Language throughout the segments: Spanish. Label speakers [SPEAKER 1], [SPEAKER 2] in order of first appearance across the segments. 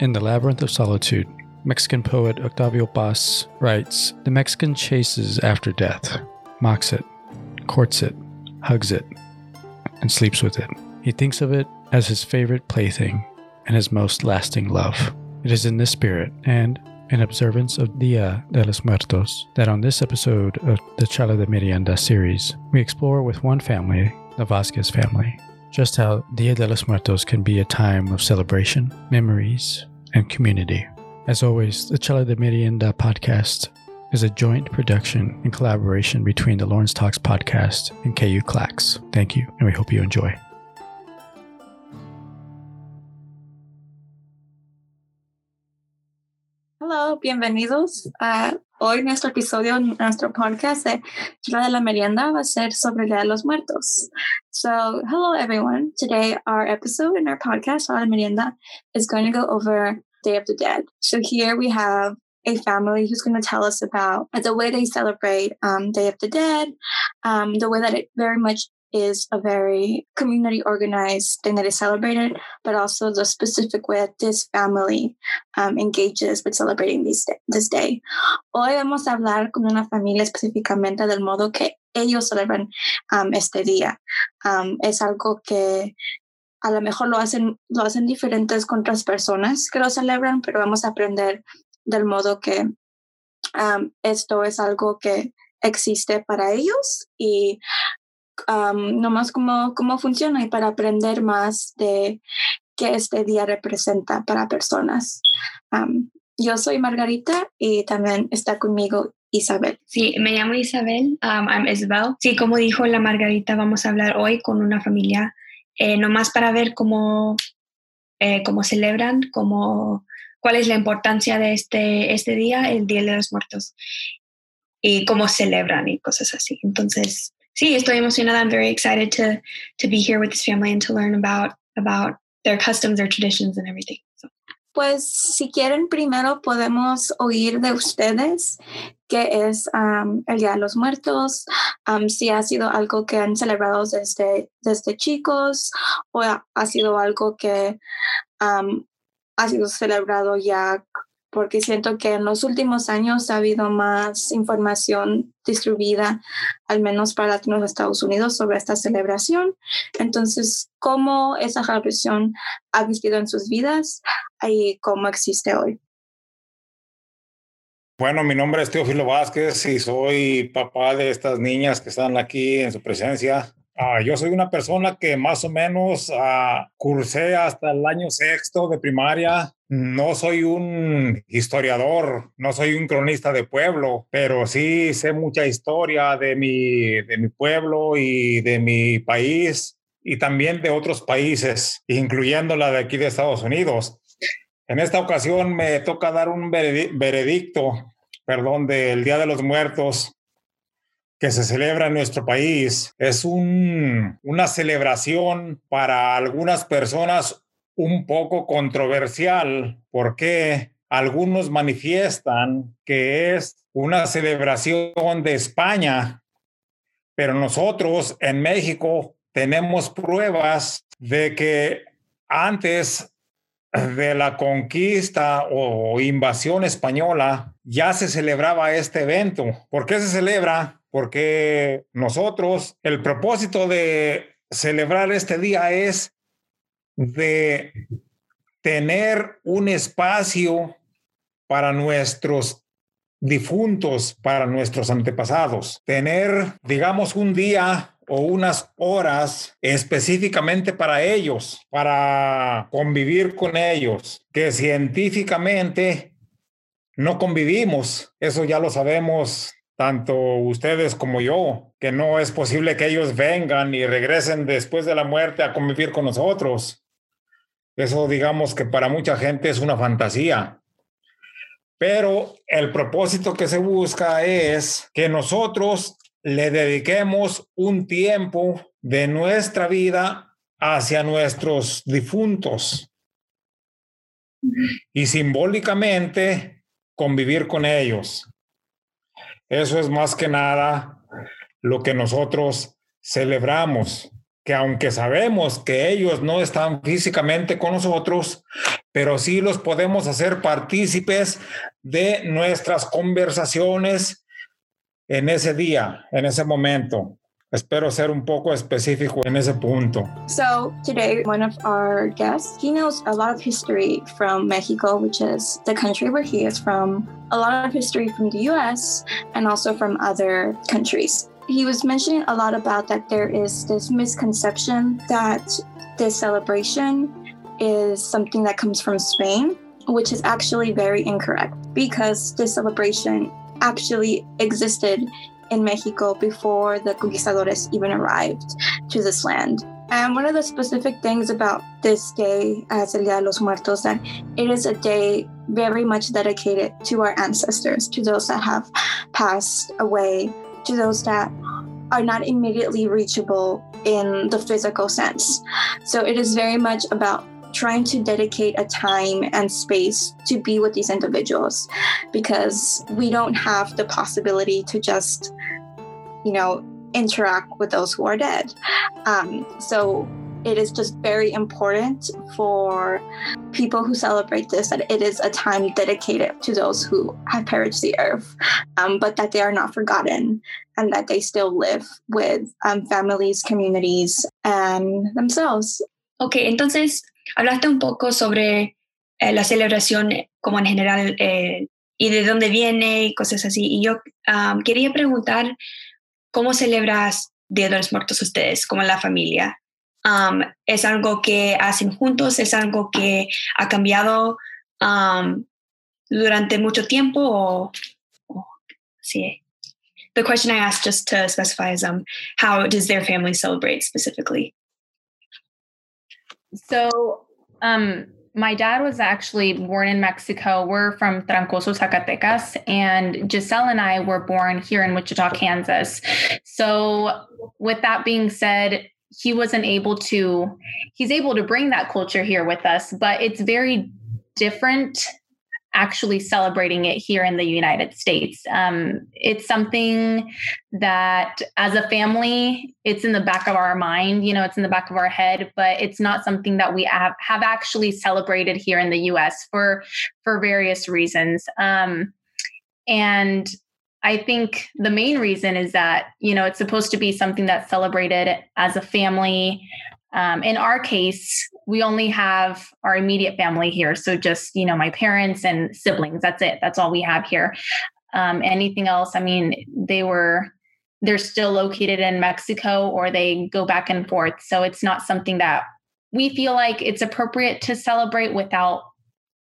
[SPEAKER 1] In the Labyrinth of Solitude, Mexican poet Octavio Paz writes The Mexican chases after death, mocks it, courts it, hugs it, and sleeps with it. He thinks of it as his favorite plaything and his most lasting love. It is in this spirit and in observance of Dia de los Muertos that on this episode of the Chala de Merienda series, we explore with one family, the Vasquez family, just how Dia de los Muertos can be a time of celebration, memories, and community. As always, the Chala de Merienda podcast is a joint production and collaboration between the Lawrence Talks podcast and KU Clax. Thank you, and we hope you enjoy.
[SPEAKER 2] Hello, bienvenidos a hoy nuestro episodio, nuestro podcast de Chila de la Merienda va a ser sobre el Día de los Muertos. So, hello everyone. Today our episode in our podcast, Chila de la Merienda, is going to go over Day of the Dead. So here we have a family who's going to tell us about the way they celebrate um, Day of the Dead, um, the way that it very much is a very community organized thing that is celebrated, but also the specific way that this family um, engages with celebrating this day, this. Hoy vamos a hablar con una familia específicamente del modo que ellos celebran um, este día. Um, es algo que a lo mejor lo hacen, lo hacen diferentes con otras personas que lo celebran, pero vamos a aprender del modo que um, esto es algo que existe para ellos y um, nomás cómo, cómo funciona y para aprender más de qué este día representa para personas. Yo soy Margarita y también está conmigo Isabel.
[SPEAKER 3] Sí, me llamo Isabel, I'm Isabel. Sí, como dijo la Margarita, vamos a hablar hoy con una familia, eh, nomás para ver cómo, eh, cómo celebran, cómo, cuál es la importancia de este, este día, el Día de los Muertos, y cómo celebran y cosas así. Entonces, sí, estoy emocionada. I'm very excited to to be here with this family and to learn about about their customs, their traditions, and everything. So.
[SPEAKER 2] Pues si quieren, primero podemos oír de ustedes qué es um, el Día de los Muertos, um, si ha sido algo que han celebrado desde, desde chicos o ha, sido algo que um, ha sido celebrado ya porque siento que en los últimos años ha habido más información distribuida, al menos para de Estados Unidos, sobre esta celebración. Entonces, ¿cómo esa celebración ha vistido en sus vidas y cómo existe hoy?
[SPEAKER 4] Bueno, mi nombre es Teófilo Vázquez y soy papá de estas niñas que están aquí en su presencia. Uh, yo soy una persona que más o menos uh, cursé hasta el año sexto de primaria. No soy un historiador, no soy un cronista de pueblo, pero sí sé mucha historia de mi, de mi pueblo y de mi país y también de otros países, incluyendo la de aquí de Estados Unidos. En esta ocasión me toca dar un veredicto, perdón, del Día de los Muertos que se celebra en nuestro país es un, una celebración para algunas personas un poco controversial porque algunos manifiestan que es una celebración de España, pero nosotros en México tenemos pruebas de que antes de la conquista o invasión española ya se celebraba este evento. ¿Por qué se celebra? porque nosotros, el propósito de celebrar este día es de tener un espacio para nuestros difuntos, para nuestros antepasados, tener, digamos, un día o unas horas específicamente para ellos, para convivir con ellos, que científicamente no convivimos, eso ya lo sabemos tanto ustedes como yo, que no es posible que ellos vengan y regresen después de la muerte a convivir con nosotros. Eso digamos que para mucha gente es una fantasía. Pero el propósito que se busca es que nosotros le dediquemos un tiempo de nuestra vida hacia nuestros difuntos y simbólicamente convivir con ellos. Eso es más que nada lo que nosotros celebramos, que aunque sabemos que ellos no están físicamente con nosotros, pero sí los podemos hacer partícipes de nuestras conversaciones en ese día, en ese momento. Espero ser un poco específico en ese punto.
[SPEAKER 2] So today, one of our guests, he knows a lot of history from Mexico, which is the country where he is from, a lot of history from the US, and also from other countries. He was mentioning a lot about that there is this misconception that this celebration is something that comes from Spain, which is actually very incorrect because this celebration actually existed in Mexico before the conquistadores even arrived to this land. And one of the specific things about this day as El Día de los Muertos that it is a day very much dedicated to our ancestors, to those that have passed away, to those that are not immediately reachable in the physical sense. So it is very much about trying to dedicate a time and space to be with these individuals because we don't have the possibility to just you know, interact with those who are dead. Um, so it is just very important for people who celebrate this that it is a time dedicated to those who have perished the earth, um, but that they are not forgotten and that they still live with um, families, communities, and themselves.
[SPEAKER 3] Ok, entonces hablaste un poco sobre eh, la celebración como en general eh, y de dónde viene y cosas así. Y yo um, quería preguntar ¿Cómo celebras Día de los Muertos ustedes, como la familia? Um, ¿Es algo que hacen juntos? ¿Es algo que ha cambiado um, durante mucho tiempo? O, sí. The question I asked just to specify is um, how does their family celebrate specifically?
[SPEAKER 5] So, um, my dad was actually born in Mexico. We're from Trancoso, Zacatecas, and Giselle and I were born here in Wichita, Kansas. So, with that being said, he wasn't able to, he's able to bring that culture here with us, but it's very different actually celebrating it here in the United States. Um, it's something that, as a family, it's in the back of our mind. You know, it's in the back of our head, but it's not something that we have, have actually celebrated here in the U.S. for for various reasons. Um, and I think the main reason is that you know it's supposed to be something that's celebrated as a family. Um, in our case, we only have our immediate family here. So just, you know, my parents and siblings. That's it. That's all we have here. Um, anything else, I mean, they were, they're still located in Mexico or they go back and forth. So it's not something that we feel like it's appropriate to celebrate without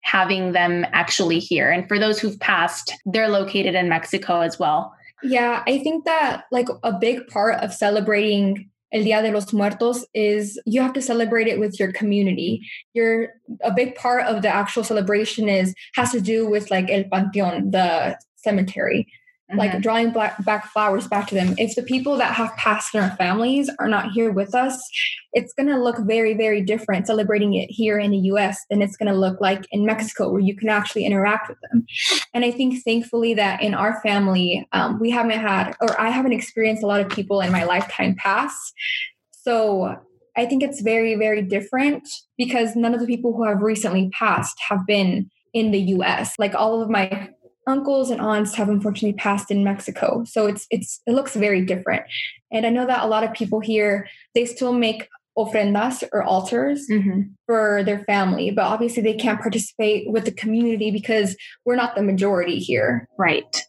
[SPEAKER 5] having them actually here. And for those who've passed, they're located in Mexico as well.
[SPEAKER 6] Yeah, I think that like a big part of celebrating El Dia de los Muertos is you have to celebrate it with your community. You're a big part of the actual celebration is has to do with like El Panteón, the cemetery mm-hmm. like drawing black, back flowers back to them. If the people that have passed in our families are not here with us, it's going to look very, very different celebrating it here in the US than it's going to look like in Mexico, where you can actually interact with them. And I think thankfully that in our family, um, we haven't had, or I haven't experienced a lot of people in my lifetime pass. So I think it's very, very different because none of the people who have recently passed have been in the US. Like all of my uncles and aunts have unfortunately passed in Mexico. So it's it's it looks very different. And I know that a lot of people here they still make ofrendas or altars mm-hmm. for their family, but obviously they can't participate with the community because we're not the majority here.
[SPEAKER 5] Right.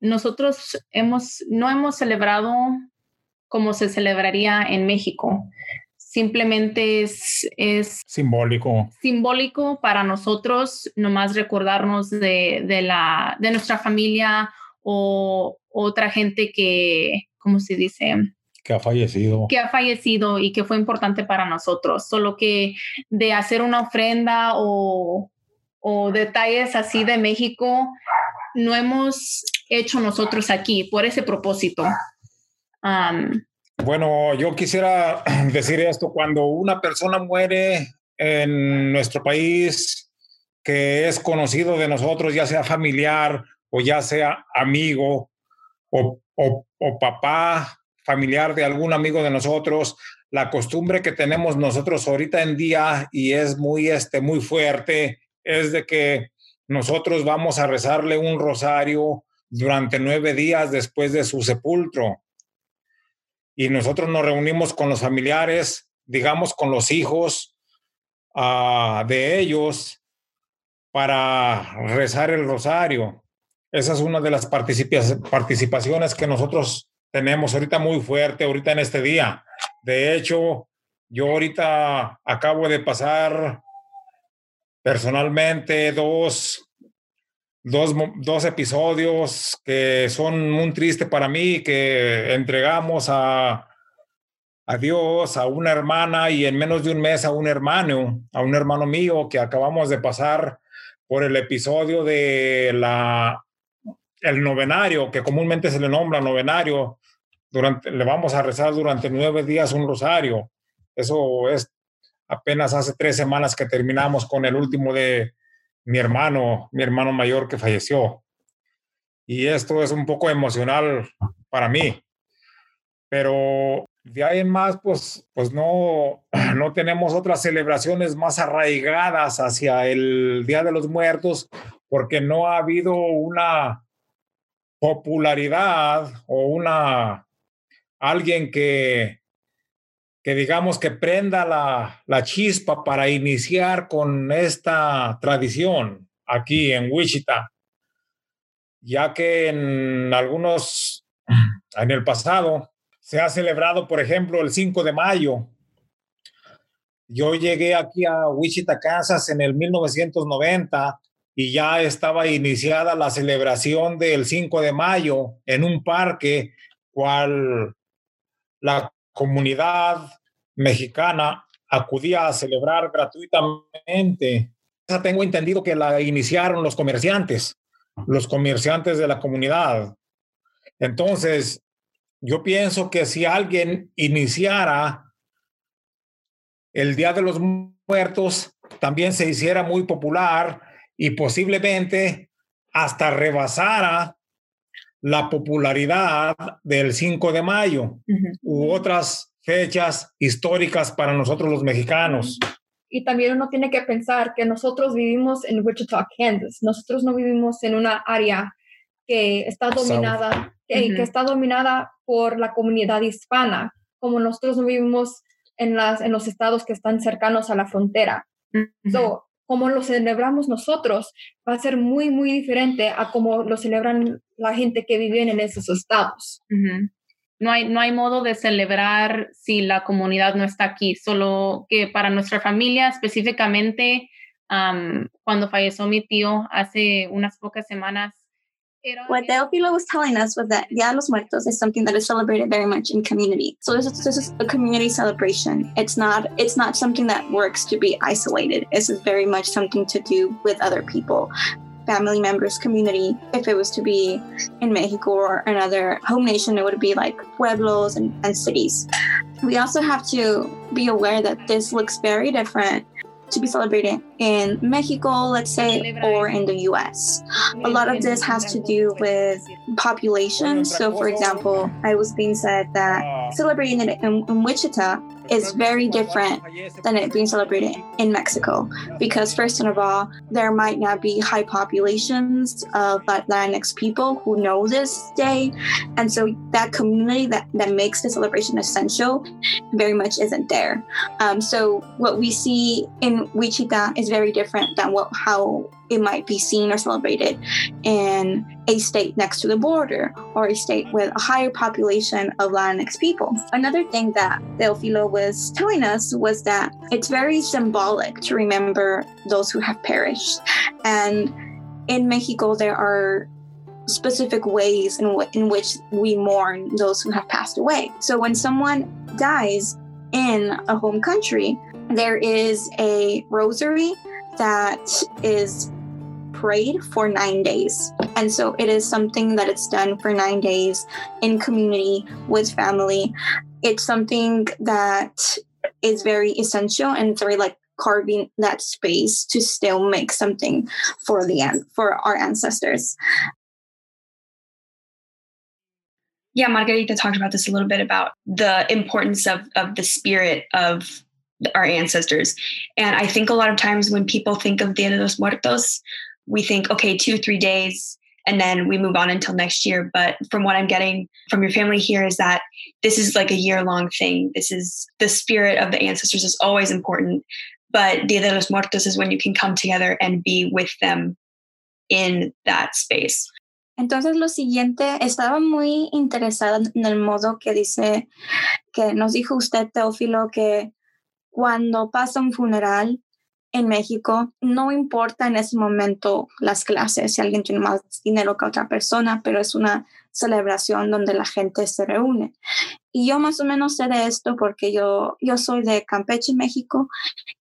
[SPEAKER 5] Nosotros hemos no hemos celebrado como se celebraría en México. Simplemente es, es
[SPEAKER 4] simbólico.
[SPEAKER 5] Simbólico para nosotros, nomás recordarnos de, de, la, de nuestra familia o otra gente que, ¿cómo se dice?
[SPEAKER 4] Que ha fallecido.
[SPEAKER 5] Que ha fallecido y que fue importante para nosotros. Solo que de hacer una ofrenda o, o detalles así de México, no hemos hecho nosotros aquí por ese propósito.
[SPEAKER 4] Bueno, yo quisiera decir esto, cuando una persona muere en nuestro país que es conocido de nosotros, ya sea familiar o ya sea amigo o, o, papá, familiar de algún amigo de nosotros, la costumbre que tenemos nosotros ahorita en día y es muy, este, muy fuerte, es de que nosotros vamos a rezarle un rosario durante nueve días después de su sepulcro. Y nosotros nos reunimos con los familiares, digamos, con los hijos uh, de ellos para rezar el rosario. Esa es una de las participaciones que nosotros tenemos ahorita muy fuerte, ahorita en este día. De hecho, yo ahorita acabo de pasar personalmente dos, dos, dos episodios que son muy tristes para mí, que entregamos a, a Dios, a una hermana y en menos de un mes a un hermano, a un hermano mío que acabamos de pasar por el episodio de la el novenario, que comúnmente se le nombra novenario, durante, le vamos a rezar durante nueve días un rosario. Eso es apenas hace tres semanas que terminamos con el último de mi hermano, mi hermano mayor que falleció. Y esto es un poco emocional para mí. Pero de ahí en más, pues, pues no, no tenemos otras celebraciones más arraigadas hacia el Día de los Muertos, porque no ha habido una popularidad o una alguien que, que digamos que prenda la, la chispa para iniciar con esta tradición aquí en Wichita, ya que en algunos, en el pasado, se ha celebrado, por ejemplo, el 5 de mayo. Yo llegué aquí a Wichita, Kansas en el 1990 y ya estaba iniciada la celebración del 5 de mayo en un parque cual la comunidad mexicana acudía a celebrar gratuitamente. Tengo entendido que la iniciaron los comerciantes, los comerciantes de la comunidad. Entonces, yo pienso que si alguien iniciara el Día de los Muertos, también se hiciera muy popular y posiblemente hasta rebasara la popularidad del 5 de mayo u otras fechas históricas para nosotros los mexicanos.
[SPEAKER 6] Y también uno tiene que pensar que nosotros vivimos en Wichita, Kansas. Nosotros no vivimos en una área que está dominada, que, que, está dominada por la comunidad hispana, como nosotros no vivimos en, las, en los estados que están cercanos a la frontera. Como lo celebramos nosotros va a ser muy, muy diferente a como lo celebran la gente que vive en esos estados.
[SPEAKER 5] No hay, no hay modo de celebrar si la comunidad no está aquí, solo que para nuestra familia específicamente, cuando falleció mi tío hace unas pocas semanas,
[SPEAKER 2] What Teofilo was telling us was that Dia de los Muertos is something that is celebrated very much in community. So this is, this is a community celebration. It's not it's not something that works to be isolated. This is very much something to do with other people, family members, community. If it was to be in Mexico or another home nation, it would be like pueblos and, and cities. We also have to be aware that this looks very different to be celebrated in Mexico, let's say, or in the US. A lot of this has to do with population. So, for example, I was being said that celebrating it in, in Wichita is very different than it being celebrated in Mexico because first of all, there might not be high populations of Latinx people who know this day. And so that community that, that makes the celebration essential very much isn't there. Um, so what we see in Wichita is very different than what how it might be seen or celebrated in a state next to the border or a state with a higher population of Latinx people. Another thing that Teofilo was telling us was that it's very symbolic to remember those who have perished. And in Mexico, there are specific ways in, w- in which we mourn those who have passed away. So when someone dies in a home country, there is a rosary that is prayed for nine days. And so it is something that it's done for nine days in community with family. It's something that is very essential and it's very like carving that space to still make something for the end for our ancestors.
[SPEAKER 3] Yeah, Margarita talked about this a little bit about the importance of of the spirit of our ancestors. And I think a lot of times when people think of Dia de los Muertos, we think, okay, two, three days, and then we move on until next year. But from what I'm getting from your family here is that this is like a year long thing. This is the spirit of the ancestors is always important. But Dia de los Muertos is when you can come together and be with them in that space.
[SPEAKER 2] Entonces, lo siguiente, estaba muy interesada en el modo que dice, que nos dijo usted, Teófilo, que cuando pasa un funeral en México, no importa en ese momento las clases, si alguien tiene más dinero que otra persona, pero es una celebración donde la gente se reúne. Y yo más o menos sé de esto porque yo, yo soy de Campeche, México,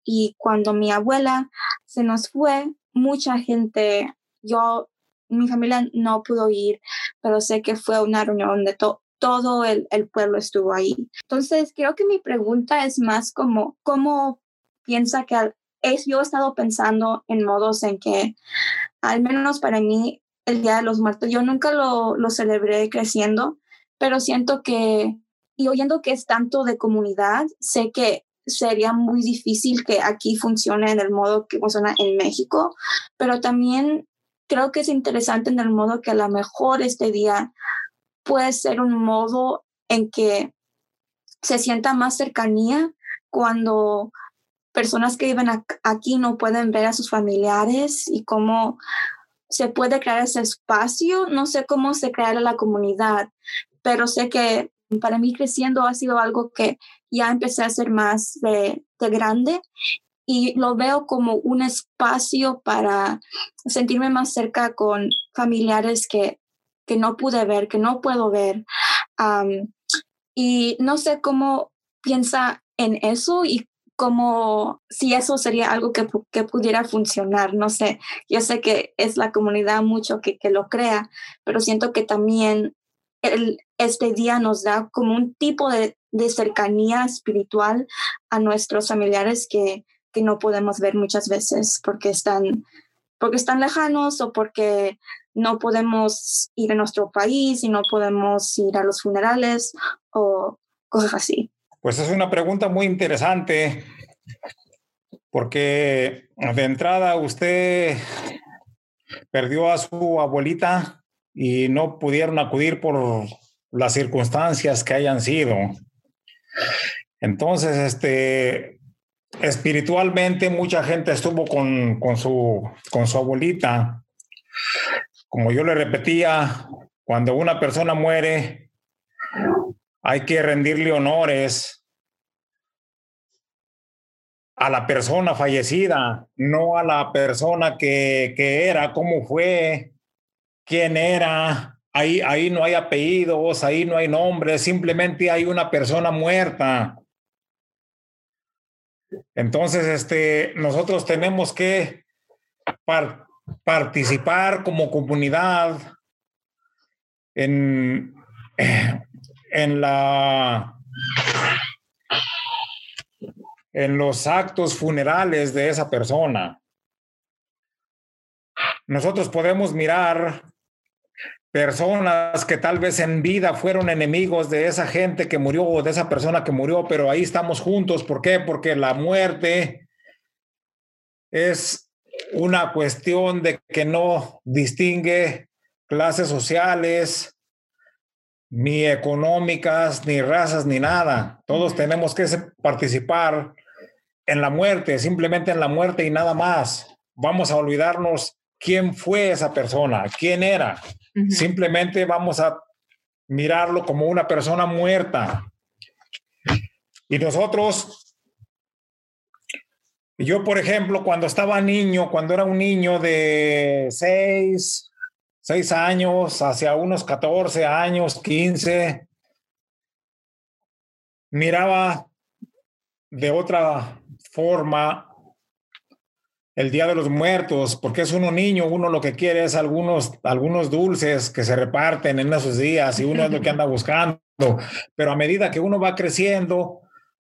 [SPEAKER 2] y cuando mi abuela se nos fue, mucha gente, yo, mi familia no pudo ir, pero sé que fue una reunión de todo todo el, pueblo estuvo ahí. Entonces, creo que mi pregunta es más como, ¿cómo piensa que es, yo he estado pensando en modos en que, al menos para mí, el Día de los Muertos, yo nunca lo, lo celebré creciendo, pero siento que, y oyendo que es tanto de comunidad, sé que sería muy difícil que aquí funcione en el modo que funciona en México, pero también creo que es interesante en el modo que a lo mejor este día puede ser un modo en que se sienta más cercanía cuando personas que viven aquí no pueden ver a sus familiares y cómo se puede crear ese espacio. No sé cómo se crea la comunidad, pero sé que para mí creciendo ha sido algo que ya empecé a hacer más de grande y lo veo como un espacio para sentirme más cerca con familiares que que no pude ver, que no puedo ver. y no sé cómo piensa en eso y cómo, si eso sería algo que, que, pudiera funcionar. No sé, yo sé que es la comunidad mucho que, que lo crea, pero siento que también el, este día nos da como un tipo de, de cercanía espiritual a nuestros familiares que, que no podemos ver muchas veces porque están, porque están lejanos o porque no podemos ir a nuestro país y no podemos ir a los funerales o cosas así?
[SPEAKER 4] Pues es una pregunta muy interesante porque de entrada usted perdió a su abuelita y no pudieron acudir por las circunstancias que hayan sido. Entonces, este, espiritualmente mucha gente estuvo con, con, su, con su abuelita como yo le repetía, cuando una persona muere, hay que rendirle honores a la persona fallecida, no a la persona que, que era, cómo fue, quién era. Ahí, ahí no hay apellidos, ahí no hay nombres, simplemente hay una persona muerta. Entonces, este, nosotros tenemos que participar como comunidad en, en la en los actos funerales de esa persona. Nosotros podemos mirar personas que tal vez en vida fueron enemigos de esa gente que murió o de esa persona que murió, pero ahí estamos juntos. ¿Por qué? Porque la muerte es una cuestión de que no distingue clases sociales, ni económicas, ni razas, ni nada. Todos tenemos que participar en la muerte, simplemente en la muerte y nada más. Vamos a olvidarnos quién fue esa persona, quién era. Simplemente vamos a mirarlo como una persona muerta. Y nosotros yo, por ejemplo, cuando estaba niño, cuando era un niño de 6, seis años, hacia unos 14 años, 15, miraba de otra forma el Día de los Muertos, porque es uno niño, uno lo que quiere es algunos, algunos dulces que se reparten en esos días y uno es lo que anda buscando, pero a medida que uno va creciendo,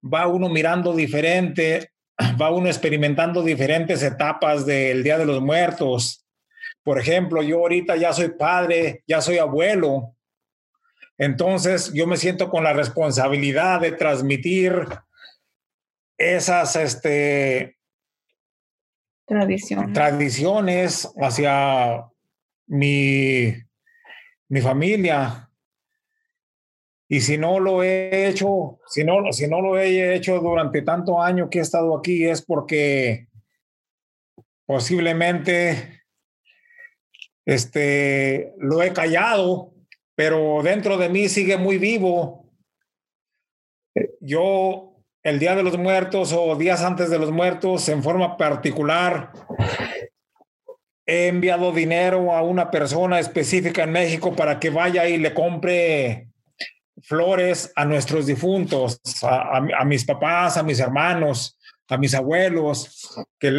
[SPEAKER 4] va uno mirando diferente va uno experimentando diferentes etapas del Día de los Muertos. Por ejemplo, yo ahorita ya soy padre, ya soy abuelo, Entonces yo me siento con la responsabilidad de transmitir esas este,
[SPEAKER 5] Tradición.
[SPEAKER 4] tradiciones hacia mi, mi familia. Y si no lo he hecho, si no, si no lo he hecho durante tanto año que he estado aquí, es porque posiblemente este, lo he callado, pero dentro de mí sigue muy vivo. Yo, el Día de los Muertos o días antes de los muertos, en forma particular, he enviado dinero a una persona específica en México para que vaya y le compre flores a nuestros difuntos, a, mis papás, a mis hermanos, a mis abuelos, que,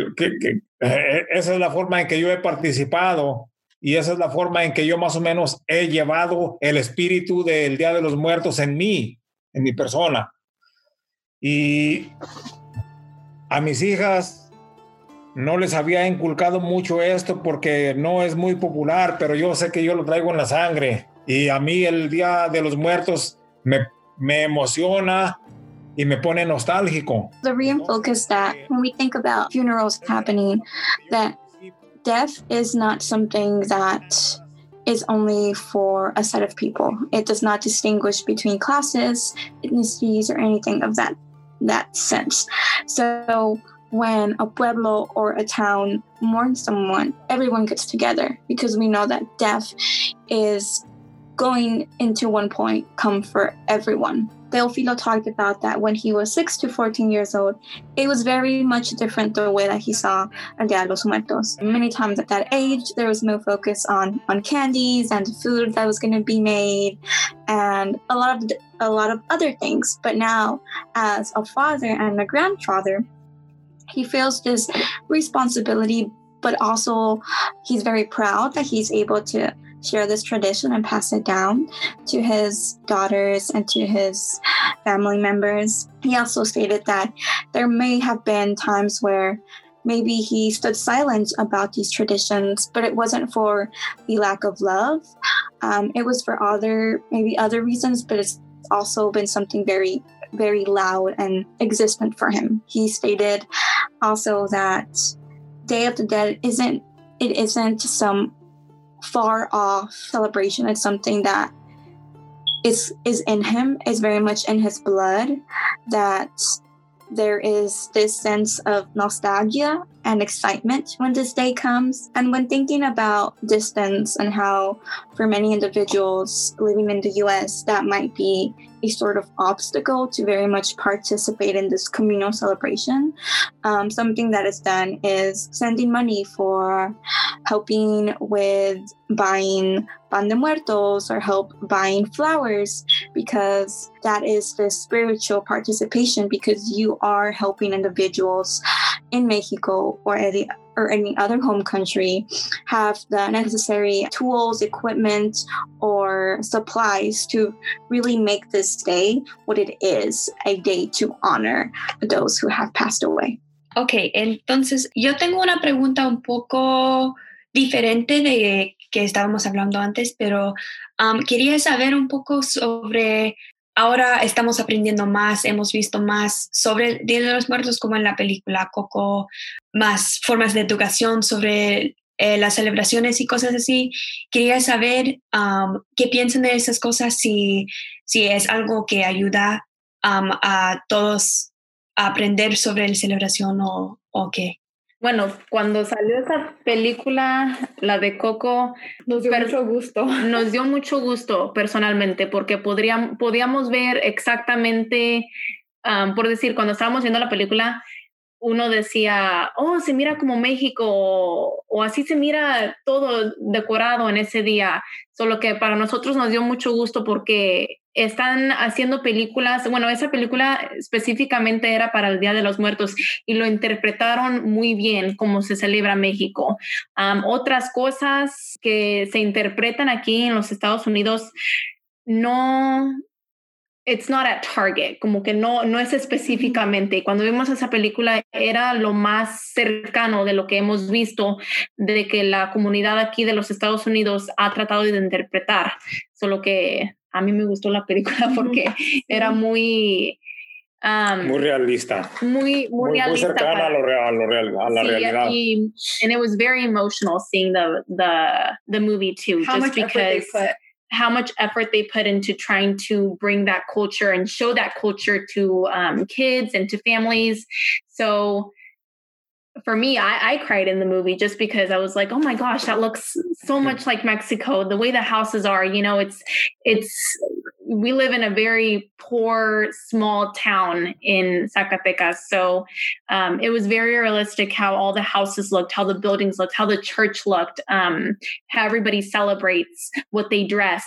[SPEAKER 4] eh, esa es la forma en que yo he participado y esa es la forma en que yo más o menos he llevado el espíritu del Día de los Muertos en mí, en mi persona. Y a mis hijas no les había inculcado mucho esto porque no es muy popular, pero yo sé que yo lo traigo en la sangre. Y a mí el Día de los Muertos me, me emociona y me pone nostálgico.
[SPEAKER 2] The reinfocus that when we think about funerals happening, that death is not something that is only for a set of people. It does not distinguish between classes, ethnicities, or anything of that that sense. So when a pueblo or a town mourns someone, everyone gets together because we know that death is going into one point come for everyone. Teofilo talked about that when he was 6 to 14 years old. It was very much different the way that he saw El Día de los Muertos. Many times at that age, there was no focus on, on candies and food that was going to be made and a lot of a lot of other things. But now, as a father and a grandfather, he feels this responsibility, but also he's very proud that he's able to share this tradition and pass it down to his daughters and to his family members. He also stated that there may have been times where maybe he stood silent about these traditions, but it wasn't for the lack of love. Um, it was for other, maybe other reasons, but it's also been something very, very loud and existent for him. He stated also that Day of the Dead isn't, it isn't some far off celebration. It's something that is is in him, is very much in his blood. That there is this sense of nostalgia and excitement when this day comes. And when thinking about distance and how, for many individuals living in the US, that might be a sort of obstacle to very much participate in this communal celebration, um, something that is done is sending money for helping with buying pan de muertos or help buying flowers because that is the spiritual participation because you are helping individuals in Mexico or any or any other home country have the necessary tools, equipment, or supplies to really make this day what it is a day to honor those who have passed away.
[SPEAKER 3] Ok, entonces yo tengo una pregunta un poco diferente de que estábamos hablando antes, pero um, quería saber un poco sobre, ahora estamos aprendiendo más, hemos visto más sobre el Día de los Muertos como en la película Coco, más formas de educación sobre eh, las celebraciones y cosas así. Quería saber um, qué piensan de esas cosas, si, si es algo que ayuda um, a todos a aprender sobre la celebración o, o qué.
[SPEAKER 5] Bueno, cuando salió esa película, la de Coco,
[SPEAKER 6] Nos dio mucho gusto.
[SPEAKER 5] nos dio mucho gusto personalmente porque podríamos, podíamos ver exactamente, um, por decir, cuando estábamos viendo la película, uno decía, oh, se mira como México o, o así se mira todo decorado en ese día. Solo que para nosotros nos dio mucho gusto porque están haciendo películas, bueno, esa película específicamente era para el Día de los Muertos y lo interpretaron muy bien como se celebra México. Otras cosas que se interpretan aquí en los Estados Unidos no, it's not at target, como que no, no es específicamente. Cuando vimos esa película era lo más cercano de lo que hemos visto de que la comunidad aquí de los Estados Unidos ha tratado de interpretar. Solo que a mí me gustó la película porque era muy
[SPEAKER 4] um, muy realista.
[SPEAKER 5] Muy, muy, muy, realista
[SPEAKER 4] muy cercana para, a, lo real, a, lo real, a la sí, realidad.
[SPEAKER 5] Y, and it was very emotional seeing the the the movie too,
[SPEAKER 6] How
[SPEAKER 5] just because how much effort they put into trying to bring that culture and show that culture to um, kids and to families. So for me, I, I, cried in the movie just because I was like, oh my gosh, that looks so much like Mexico. The way the houses are, you know, it's it's we live in a very poor small town in Zacatecas. So um, it was very realistic how all the houses looked, how the buildings looked, how the church looked, um, how everybody celebrates, what they dress.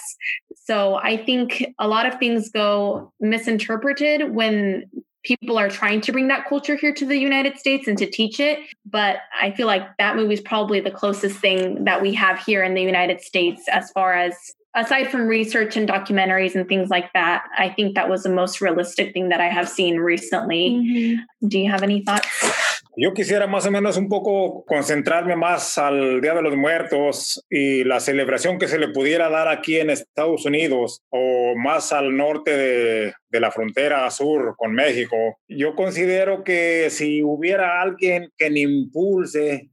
[SPEAKER 5] So I think a lot of things go misinterpreted when people are trying to bring that culture here to the United States and to teach it. But I feel like that movie is probably the closest thing that we have here in the United States as far as aside from research and documentaries and things like that, I think that was the most realistic thing that I have seen recently. Mm-hmm. Do you have any thoughts?
[SPEAKER 4] Yo quisiera más o menos un poco concentrarme más al Día de los Muertos y la celebración que se le pudiera dar aquí en Estados Unidos o más al norte de, la frontera sur con México. Yo considero que si hubiera alguien que impulse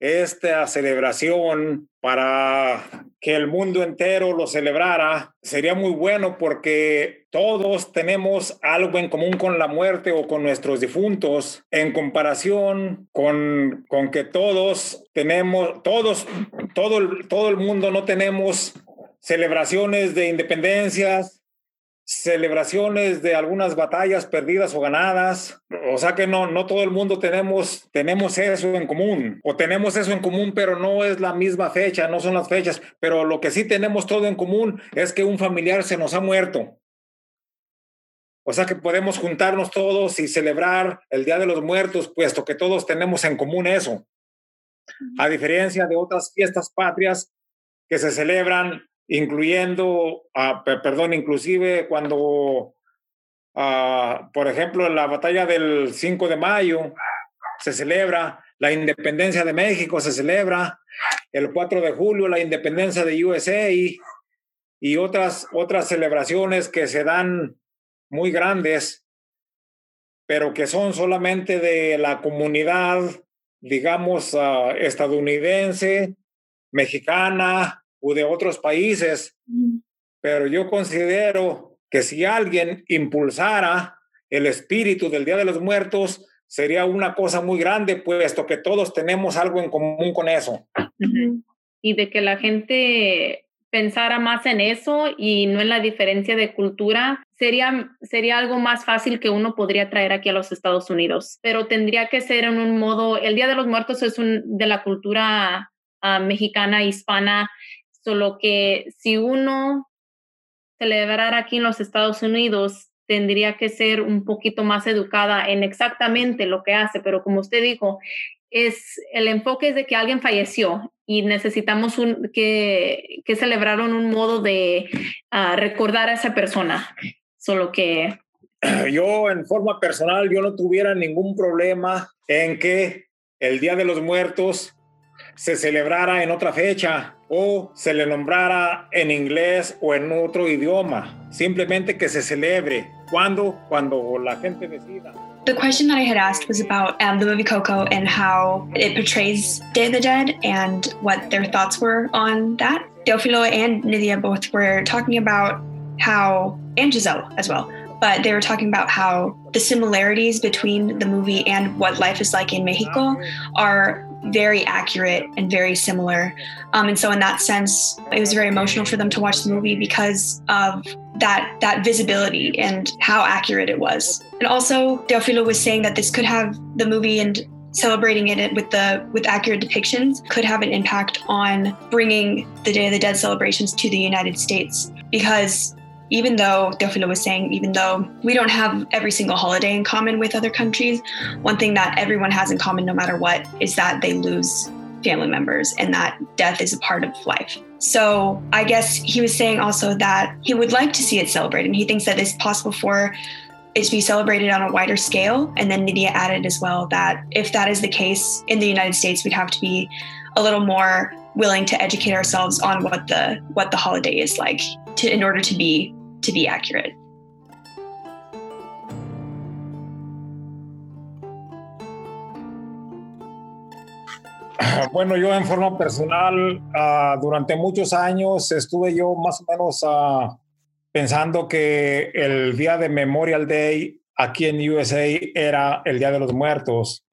[SPEAKER 4] esta celebración para que el mundo entero lo celebrara, sería muy bueno porque todos tenemos algo en común con la muerte o con nuestros difuntos en comparación con, con que todos tenemos, todos, todo todo el mundo no tenemos celebraciones de independencias, celebraciones de algunas batallas perdidas o ganadas. O sea que no, no todo el mundo tenemos, tenemos eso en común. O tenemos eso en común, pero no es la misma fecha, no son las fechas. Pero lo que sí tenemos todo en común es que un familiar se nos ha muerto. O sea que podemos juntarnos todos y celebrar el Día de los Muertos, puesto que todos tenemos en común eso. A diferencia de otras fiestas patrias que se celebran incluyendo, uh, perdón, inclusive cuando, uh, por ejemplo, la batalla del 5 de mayo se celebra, la independencia de México se celebra, el 4 de julio la independencia de USA y, y otras, otras celebraciones que se dan muy grandes, pero que son solamente de la comunidad, digamos, uh, estadounidense, mexicana, o de otros países, pero yo considero que si alguien impulsara el espíritu del Día de los Muertos, sería una cosa muy grande, puesto que todos tenemos algo en común con eso.
[SPEAKER 5] Y de que la gente pensara más en eso y no en la diferencia de cultura, sería, sería algo más fácil que uno podría traer aquí a los Estados Unidos. Pero tendría que ser en un modo, el Día de los Muertos es un, de la cultura ah, mexicana, hispana, Solo que si uno celebrara aquí en los Estados Unidos, tendría que ser un poquito más educada en exactamente lo que hace, pero como usted dijo, es el enfoque es de que alguien falleció y necesitamos un, que, que celebraron un modo de uh, recordar a esa persona. Solo que...
[SPEAKER 4] Yo en forma personal, yo no tuviera ningún problema en que el Día de los Muertos se celebrara en otra fecha o se le nombrara en inglés o en otro idioma. Simplemente que se celebre. ¿Cuándo? Cuando la gente decida.
[SPEAKER 3] The question that I had asked was about um, the movie Coco and how it portrays Day of the Dead and what their thoughts were on that. Teofilo and Nidia both were talking about how, and Giselle as well, but they were talking about how the similarities between the movie and what life is like in Mexico are very accurate and very similar. Um, and so, in that sense, it was very emotional for them to watch the movie because of that that visibility and how accurate it was. And also, Teofilo was saying that this could have the movie and celebrating it with the with accurate depictions could have an impact on bringing the Day of the Dead celebrations to the United States because even though Teofilo was saying, even though we don't have every single holiday in common with other countries, one thing that everyone has in common, no matter what, is that they lose family members and that death is a part of life. So I guess he was saying also that he would like to see it celebrated. And he thinks that it's possible for it to be celebrated on a wider scale. And then Nydia added as well that if that is the case in the United States, we'd have to be a little more willing to educate ourselves on what the what the holiday is like to in order to be to be accurate.
[SPEAKER 4] Bueno, yo en forma personal, uh, durante muchos años estuve yo más o menos uh, pensando que el día de Memorial Day aquí en USA era el Día de los Muertos.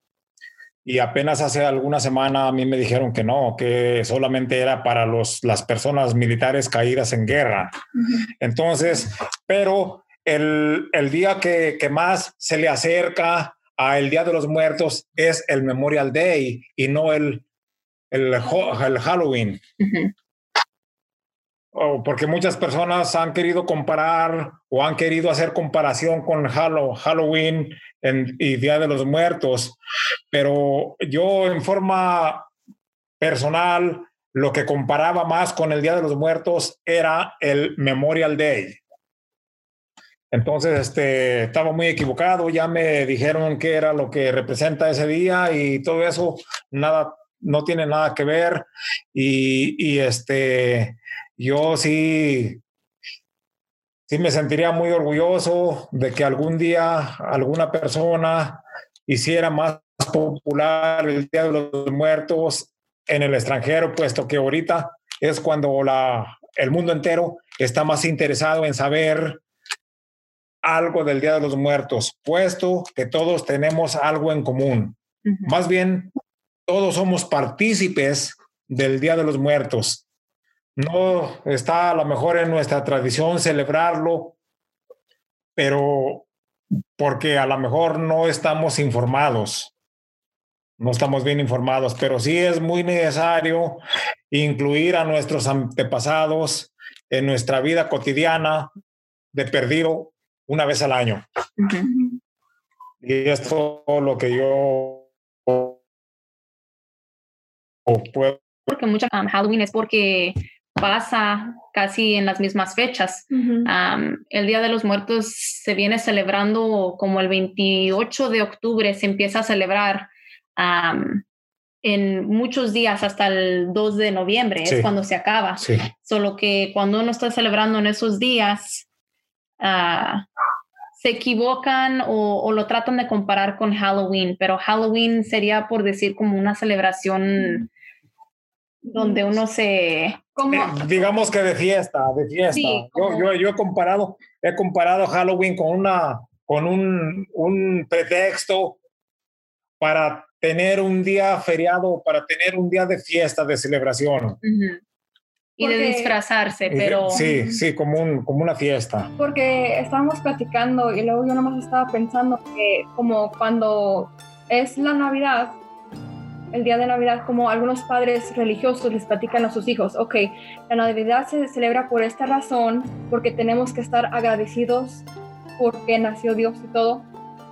[SPEAKER 4] Y apenas hace alguna semana a mí me dijeron que no, que solamente era para los, las personas militares caídas en guerra. Entonces, pero el, el día que, que, más se le acerca al Día de los Muertos es el Memorial Day y no el, el, el Halloween. Oh, porque muchas personas han querido comparar o han querido hacer comparación con Halloween y Día de los Muertos, pero yo en forma personal lo que comparaba más con el Día de los Muertos era el Memorial Day. Entonces, este, estaba muy equivocado, ya me dijeron qué era lo que representa ese día y todo eso, nada, no tiene nada que ver. Y, y este, yo sí, sí me sentiría muy orgulloso de que algún día alguna persona hiciera más popular el Día de los Muertos en el extranjero, puesto que ahorita es cuando la, el mundo entero está más interesado en saber algo del Día de los Muertos, puesto que todos tenemos algo en común. Más bien, todos somos partícipes del Día de los Muertos no está a lo mejor en nuestra tradición celebrarlo, pero porque a lo mejor no estamos informados, no estamos bien informados, pero sí es muy necesario incluir a nuestros antepasados en nuestra vida cotidiana de perdido una vez al año. Y esto es lo que yo
[SPEAKER 5] puedo. Porque mucho um, Halloween es porque pasa casi en las mismas fechas. el Día de los Muertos se viene celebrando como el 28 de octubre, se empieza a celebrar en muchos días hasta el 2 de noviembre, es cuando se acaba. Solo que cuando uno está celebrando en esos días, ah, se equivocan o, o, lo tratan de comparar con Halloween, pero Halloween sería por decir como una celebración donde uno se...
[SPEAKER 4] como eh, digamos que de fiesta, de fiesta. yo, yo, yo, he comparado, he comparado Halloween con, una, con un, un pretexto para tener un día feriado, para tener un día de fiesta, de celebración.
[SPEAKER 5] Y de disfrazarse, pero...
[SPEAKER 4] Sí, sí, como, un, como una fiesta.
[SPEAKER 6] Porque estábamos platicando y luego yo nomás estaba pensando que como cuando es la Navidad, el día de Navidad, como algunos padres religiosos les platican a sus hijos, ok, la Navidad se celebra por esta razón, porque tenemos que estar agradecidos porque nació Dios y todo,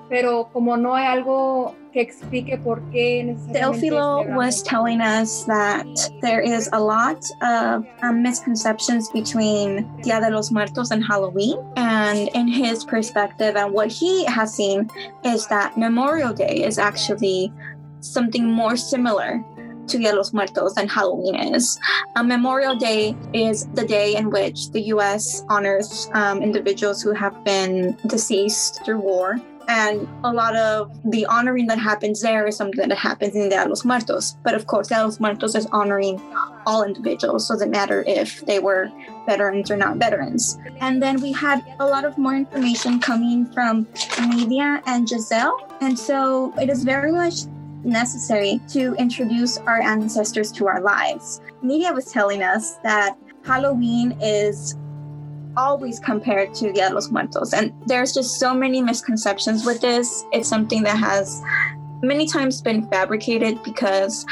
[SPEAKER 6] pero como no hay algo que explique por qué
[SPEAKER 2] Teofilo was telling us that there is a lot of um, misconceptions between Dia de los Muertos and Halloween. And in his perspective and what he has seen is that Memorial Day is actually something more similar to Dia los Muertos than Halloween is. A Memorial Day is the day in which the U.S. honors um, individuals who have been deceased through war. And a lot of the honoring that happens there is something that happens in Dia los Muertos. But of course, Dia los Muertos is honoring all individuals. So it doesn't matter if they were veterans or not veterans. And then we had a lot of more information coming from Media and Giselle. And so it is very much necessary to introduce our ancestors to our lives. Media was telling us that Halloween is always compared to Dia de los Muertos, and there's just so many misconceptions with this. It's something that has many times been fabricated because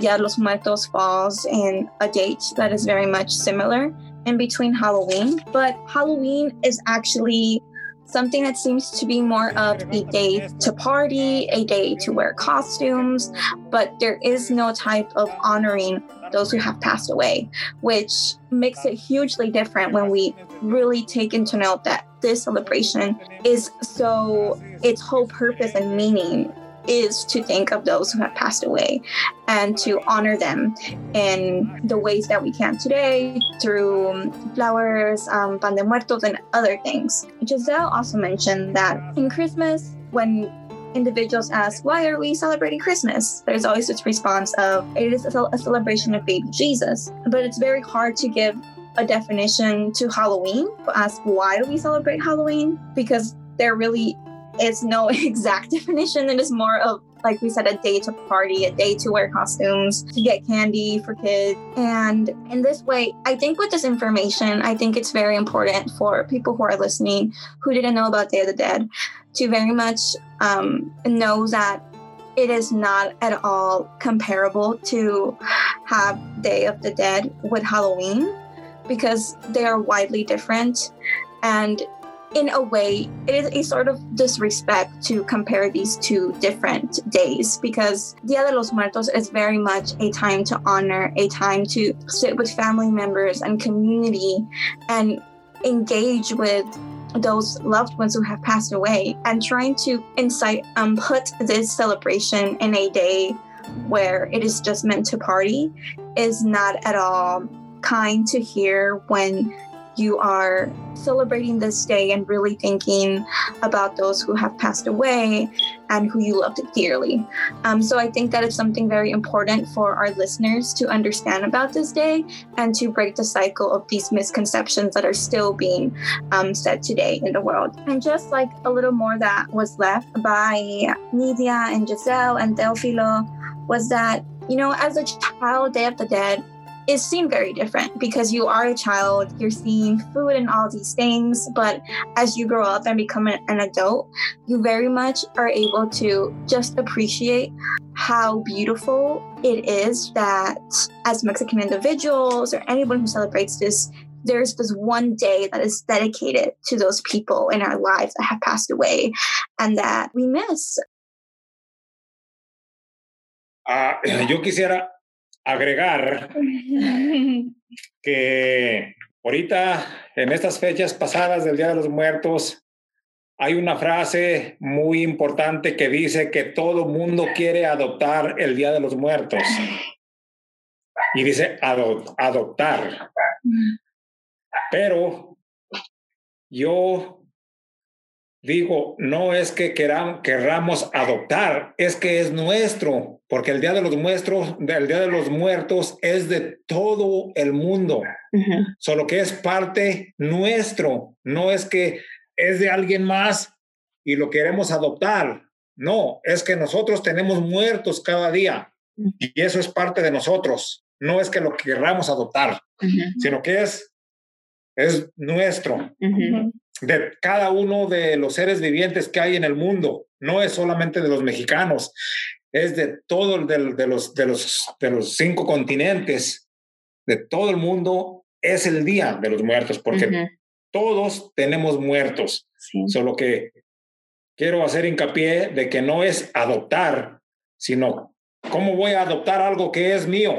[SPEAKER 2] Dia de los Muertos falls in a date that is very much similar in between Halloween, but Halloween is actually something that seems to be more of a day to party, a day to wear costumes, but there is no type of honoring those who have passed away, which makes it hugely different when we really take into note that this celebration is so, its whole purpose and meaning is to think of those who have passed away and to honor them in the ways that we can today through flowers, um, pan de muertos, and other things. Giselle also mentioned that in Christmas, when individuals ask, Why are we celebrating Christmas? There's always this response of, It is a, celebration of baby Jesus. But it's very hard to give a definition to Halloween, ask, Why do we celebrate Halloween? Because there really is no exact definition. It is more of like we said, a day to party, a day to wear costumes, to get candy for kids. And in this way, I think with this information, I think it's very important for people who are listening who didn't know about Day of the Dead to very much um, know that it is not at all comparable to have Day of the Dead with Halloween because they are widely different. And in a way, it is a sort of disrespect to compare these two different days because Dia de los Muertos is very much a time to honor, a time to sit with family members and community and engage with those loved ones who have passed away and trying to incite um put this celebration in a day where it is just meant to party is not at all kind to hear when you are celebrating this day and really thinking about those who have passed away and who you loved dearly. Um, so I think that it's something very important for our listeners to understand about this day and to break the cycle of these misconceptions that are still being um, said today in the world. And just like a little more that was left by Nidia and Giselle and Teofilo was that, you know, as a child, Day of the Dead it seemed very different because you are a child, you're seeing food and all these things, but as you grow up and become an adult, you very much are able to just appreciate how beautiful it is that as Mexican individuals or anyone who celebrates this, there's this one day that is dedicated to those people in our lives that have passed away and that we miss.
[SPEAKER 4] Uh, yo quisiera agregar que ahorita, en estas fechas pasadas del Día de los Muertos, hay una frase muy importante que dice que todo mundo quiere adoptar el Día de los Muertos. Y dice adoptar. Pero yo digo, no es que queramos, querramos adoptar, es que es nuestro, porque el Día de los Muertos, el Día de los Muertos es de todo el mundo, solo que es parte nuestro, no es que es de alguien más y lo queremos adoptar, no, es que nosotros tenemos muertos cada día y eso es parte de nosotros, no es que lo queramos adoptar, sino que es, es nuestro de cada uno de los seres vivientes que hay en el mundo. No es solamente de los mexicanos, es de todos de, los, de, los, de los cinco continentes, de todo el mundo. Es el día de los muertos, porque todos tenemos muertos. Solo que quiero hacer hincapié de que no es adoptar, sino cómo voy a adoptar algo que es mío.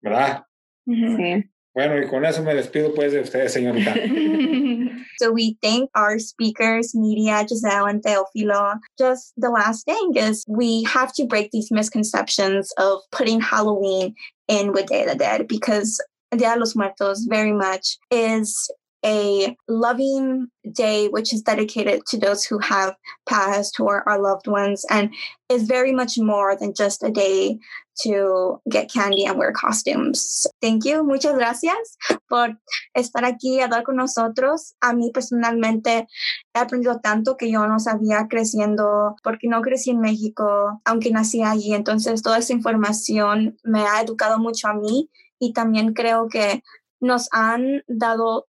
[SPEAKER 4] ¿Verdad? Sí. Bueno, y con eso me despido pues de ustedes, señorita.
[SPEAKER 2] so we thank our speakers, Nidia, Giselle, and Teofilo. Just the last thing is we have to break these misconceptions of putting Halloween in with Day of the Dead because Dia de los Muertos very much is a loving day which is dedicated to those who have passed, who are our loved ones, and is very much more than just a day to get candy and wear costumes. Thank you. Muchas gracias por estar aquí a hablar con nosotros. A mí personalmente he aprendido tanto que yo no sabía creciendo porque no crecí en México, aunque nací allí. Entonces toda esa información me ha educado mucho a mí y también creo que nos han dado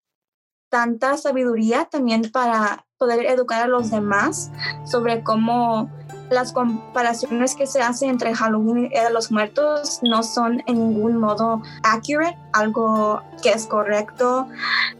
[SPEAKER 2] tanta sabiduría también para poder educar a los demás sobre cómo las comparaciones que se hacen entre Halloween y de los Muertos no son en ningún modo accurate, algo que es correcto.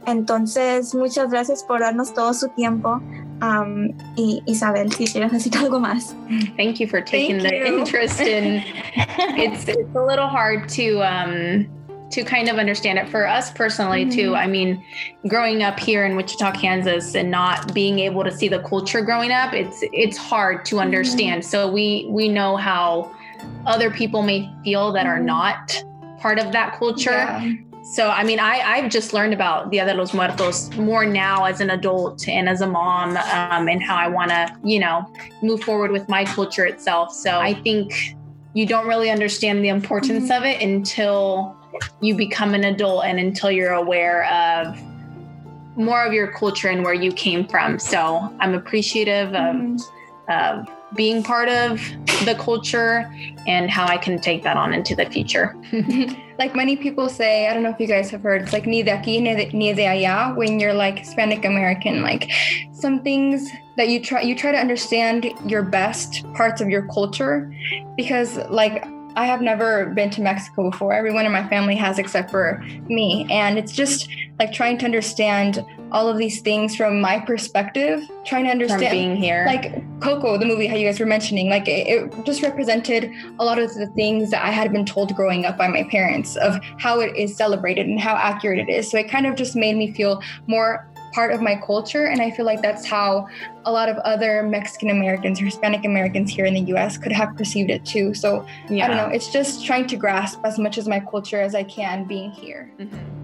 [SPEAKER 2] Entonces, muchas gracias por darnos todo su tiempo. Um, y Isabel, si quieres decir algo más.
[SPEAKER 5] Thank you for taking the interest in. It's it's a little hard to um, to kind of understand it for us personally mm-hmm. too. I mean, growing up here in Wichita, Kansas and not being able to see the culture growing up, it's it's hard to mm-hmm. understand. Mm-hmm. So we we know how other people may feel that are mm-hmm. not part of that culture. Yeah. So, I mean, I, I've just learned about Dia de los Muertos more now as an adult and as a mom um, and how I want to, you know, move forward with my culture itself. So I think you don't really understand the importance mm-hmm. of it until you become an adult and until you're aware of more of your culture and where you came from. So I'm appreciative of, mm-hmm. of being part of the culture and how I can take that on into the future.
[SPEAKER 6] like many people say, I don't know if you guys have heard, it's like ni de aquí ni de, ni de allá when you're like Hispanic American. Like some things that you try you try to understand your best parts of your culture because like I have never been to Mexico before. Everyone in my family has except for me. And it's just like trying to understand all of these things from my perspective, trying to understand
[SPEAKER 5] from being here.
[SPEAKER 6] Like Coco, the movie how you guys were mentioning, like it, it just represented a lot of the things that I had been told growing up by my parents of how it is celebrated and how accurate it is. So it kind of just made me feel more part of my culture. And I feel like that's how a lot of other Mexican Americans or Hispanic Americans here in the US could have perceived it too. So yeah. I don't know, it's just trying to grasp as much as my culture as I can being here. Mm-hmm.